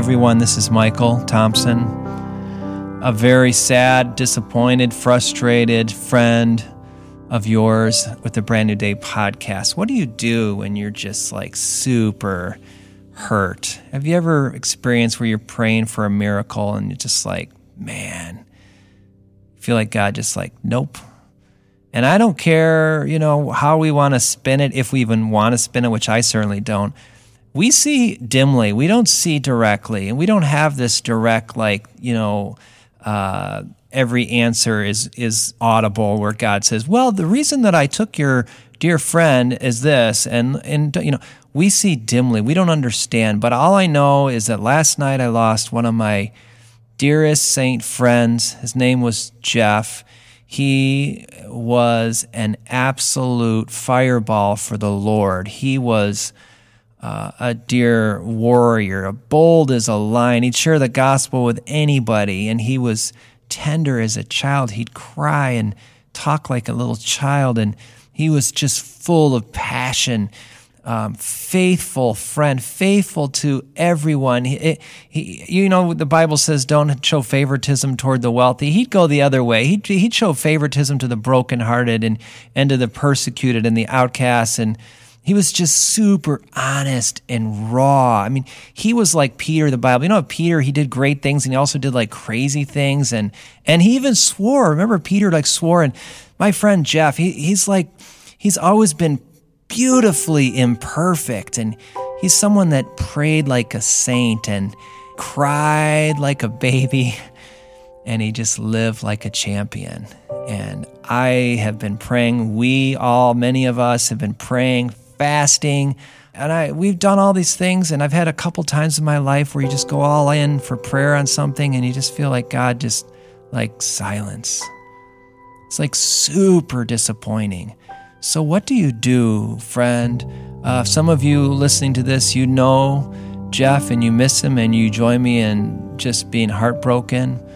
everyone. This is Michael Thompson, a very sad, disappointed, frustrated friend of yours with the Brand New Day podcast. What do you do when you're just like super hurt? Have you ever experienced where you're praying for a miracle and you're just like, man, feel like God just like, nope. And I don't care, you know, how we want to spin it, if we even want to spin it, which I certainly don't we see dimly. We don't see directly, and we don't have this direct, like you know, uh, every answer is is audible where God says, "Well, the reason that I took your dear friend is this," and and you know, we see dimly. We don't understand. But all I know is that last night I lost one of my dearest saint friends. His name was Jeff. He was an absolute fireball for the Lord. He was uh, a dear warrior, bold as a lion. He'd share the gospel with anybody, and he was tender as a child. He'd cry and talk like a little child, and he was just full of passion. Um, faithful friend, faithful to everyone. He, he, you know, the Bible says don't show favoritism toward the wealthy. He'd go the other way. He'd, he'd show favoritism to the brokenhearted and, and to the persecuted and the outcasts. And he was just super honest and raw. I mean, he was like Peter the Bible. You know, Peter, he did great things and he also did like crazy things and and he even swore. Remember Peter like swore and my friend Jeff, he, he's like he's always been beautifully imperfect and he's someone that prayed like a saint and cried like a baby and he just lived like a champion. And I have been praying, we all, many of us have been praying fasting. And I we've done all these things and I've had a couple times in my life where you just go all in for prayer on something and you just feel like God just like silence. It's like super disappointing. So what do you do, friend? Uh, some of you listening to this, you know Jeff and you miss him and you join me in just being heartbroken.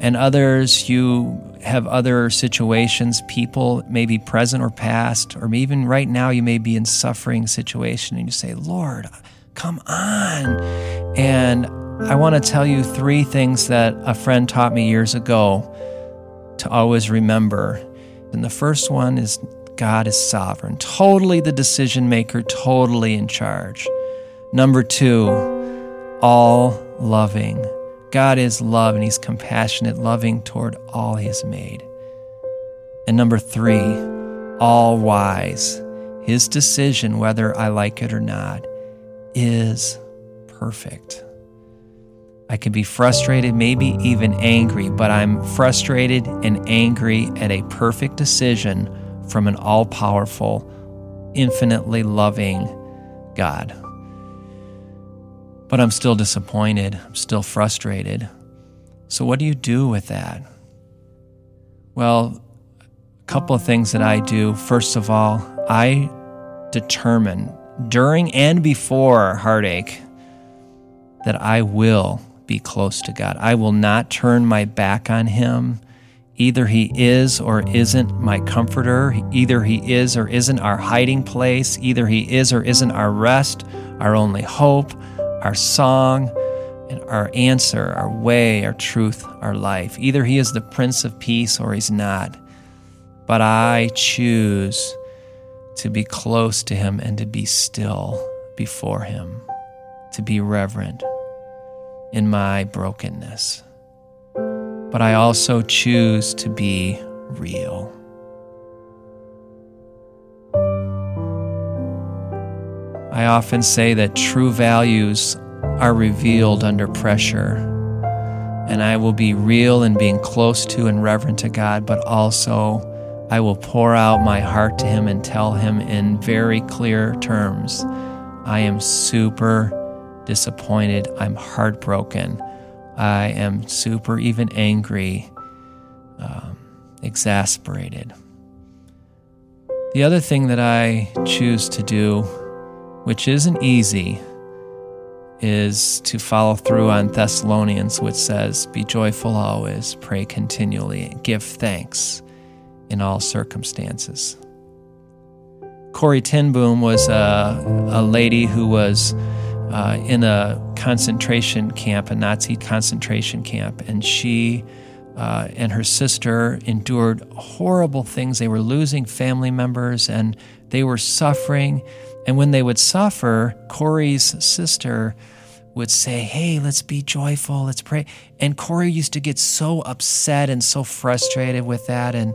And others, you have other situations, people maybe present or past, or even right now you may be in suffering situation and you say, Lord, come on. And I want to tell you three things that a friend taught me years ago to always remember. And the first one is God is sovereign, totally the decision maker, totally in charge. Number two, all loving. God is love and He's compassionate, loving toward all He has made. And number three, all wise. His decision, whether I like it or not, is perfect. I can be frustrated, maybe even angry, but I'm frustrated and angry at a perfect decision from an all powerful, infinitely loving God but I'm still disappointed. I'm still frustrated. So, what do you do with that? Well, a couple of things that I do. First of all, I determine during and before heartache that I will be close to God. I will not turn my back on Him. Either He is or isn't my comforter. Either He is or isn't our hiding place. Either He is or isn't our rest, our only hope our song, and our answer, our way, our truth, our life. Either He is the Prince of Peace or He's not. But I choose to be close to Him and to be still before Him, to be reverent in my brokenness. But I also choose to be real. I often say that true values are revealed under pressure. And I will be real in being close to and reverent to God, but also I will pour out my heart to Him and tell Him in very clear terms I am super disappointed. I'm heartbroken. I am super, even angry, um, exasperated. The other thing that I choose to do which isn't easy, is to follow through on Thessalonians, which says, Be joyful always, pray continually, give thanks in all circumstances. Corrie ten Boom was a, a lady who was uh, in a concentration camp, a Nazi concentration camp, and she uh, and her sister endured horrible things. They were losing family members and they were suffering. And when they would suffer, Corrie's sister would say, Hey, let's be joyful, let's pray. And Corrie used to get so upset and so frustrated with that. And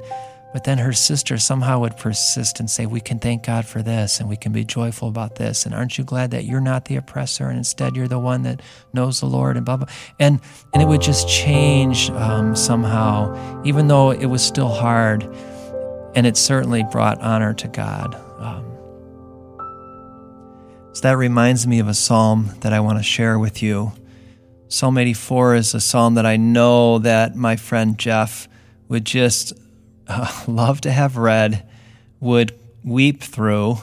but then her sister somehow would persist and say, We can thank God for this and we can be joyful about this. And aren't you glad that you're not the oppressor and instead you're the one that knows the Lord and blah, blah. And, and it would just change um, somehow, even though it was still hard. And it certainly brought honor to God. So that reminds me of a psalm that I want to share with you. Psalm 84 is a psalm that I know that my friend Jeff would just uh, love to have read, would weep through,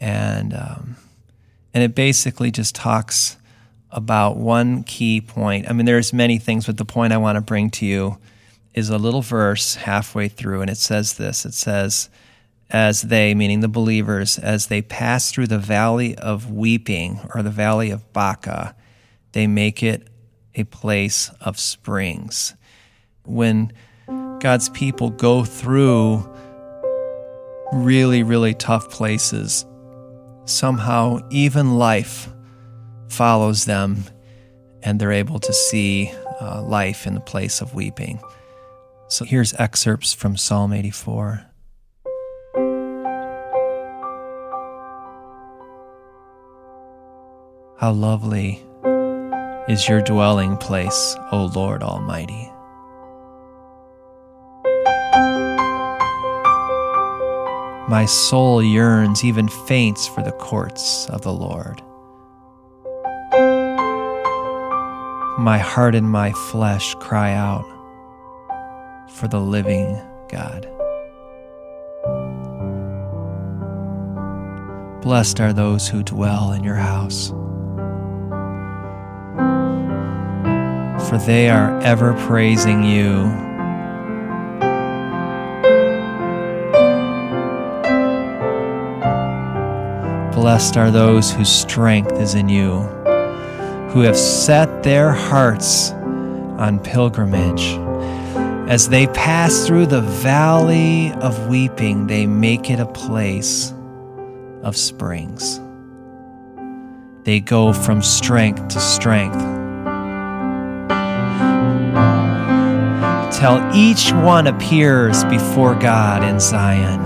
and um, and it basically just talks about one key point. I mean, there's many things, but the point I want to bring to you is a little verse halfway through, and it says this. It says, "As they, meaning the believers, as they pass through the valley of weeping or the valley of Baca, they make it a place of springs." When God's people go through really, really tough places, somehow even life follows them and they're able to see uh, life in the place of weeping. So here's excerpts from Psalm 84. How lovely is your dwelling place, O Lord Almighty. My soul yearns, even faints for the courts of the Lord. My heart and my flesh cry out for the living God. Blessed are those who dwell in your house, for they are ever praising you Blessed are those whose strength is in you, who have set their hearts on pilgrimage. As they pass through the valley of weeping, they make it a place of springs. They go from strength to strength. Till each one appears before God in Zion.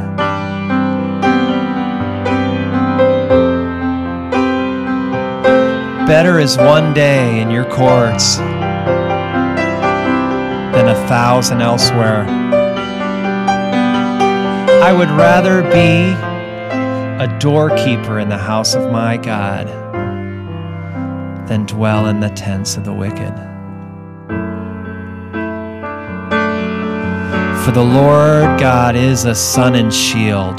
Better is one day in your courts than a thousand elsewhere. I would rather be a doorkeeper in the house of my God than dwell in the tents of the wicked. For the Lord God is a sun and shield.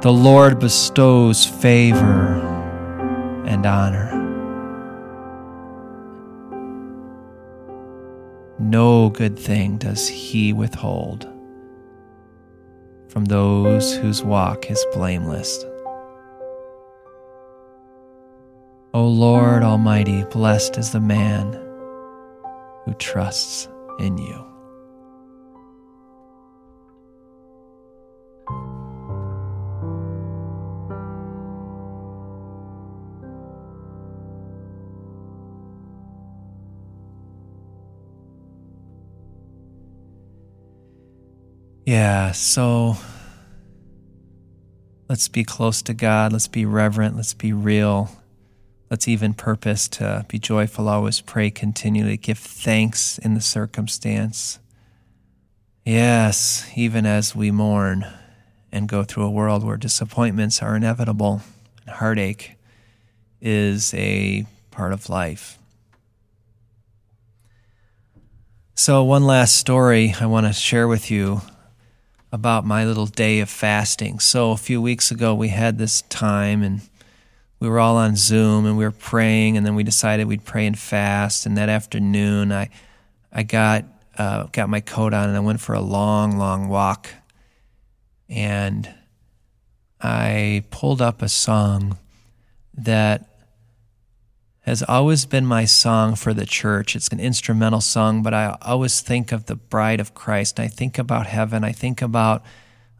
The Lord bestows favor and honor. No good thing does he withhold from those whose walk is blameless. O Lord Almighty, blessed is the man who trusts in you. Yeah, so let's be close to God. Let's be reverent. Let's be real. Let's even purpose to be joyful, always pray continually, give thanks in the circumstance. Yes, even as we mourn and go through a world where disappointments are inevitable and heartache is a part of life. So, one last story I want to share with you about my little day of fasting. So a few weeks ago, we had this time and we were all on Zoom and we were praying, and then we decided we'd pray and fast. And that afternoon, I I got uh, got my coat on and I went for a long, long walk. And I pulled up a song that has always been my song for the church. It's an instrumental song, but I always think of the bride of Christ. I think about heaven. I think about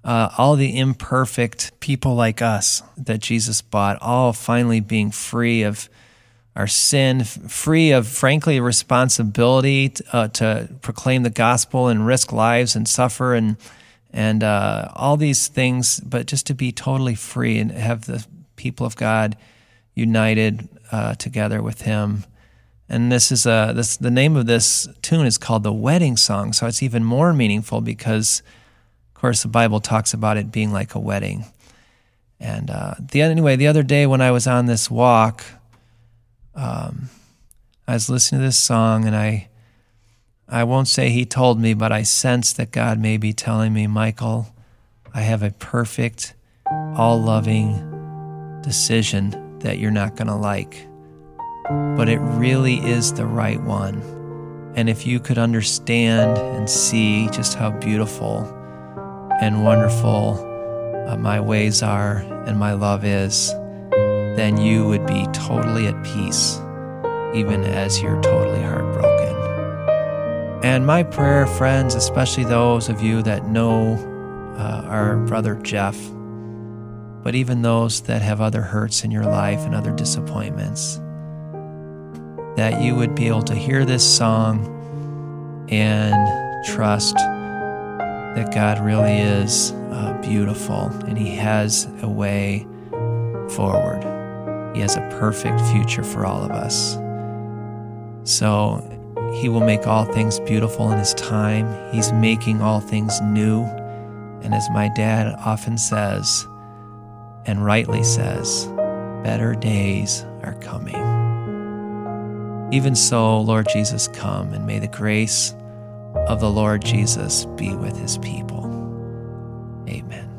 uh, all the imperfect people like us that Jesus bought, all finally being free of our sin, free of, frankly, responsibility to, uh, to proclaim the gospel and risk lives and suffer and and uh, all these things, but just to be totally free and have the people of God united uh, together with Him. And this is a this the name of this tune is called the wedding song, so it's even more meaningful because, of course, the Bible talks about it being like a wedding. And uh, the anyway, the other day when I was on this walk, um, I was listening to this song, and I I won't say He told me, but I sensed that God may be telling me, Michael, I have a perfect, all loving decision that you're not going to like but it really is the right one. And if you could understand and see just how beautiful and wonderful uh, my ways are and my love is, then you would be totally at peace, even as you're totally heartbroken. And my prayer, friends, especially those of you that know uh, our brother Jeff, but even those that have other hurts in your life and other disappointments, that you would be able to hear this song and trust that God really is uh, beautiful and He has a way forward. He has a perfect future for all of us. So He will make all things beautiful in His time. He's making all things new. And as my dad often says, and rightly says, better days are coming. Even so, Lord Jesus, come and may the grace of the Lord Jesus be with his people. Amen.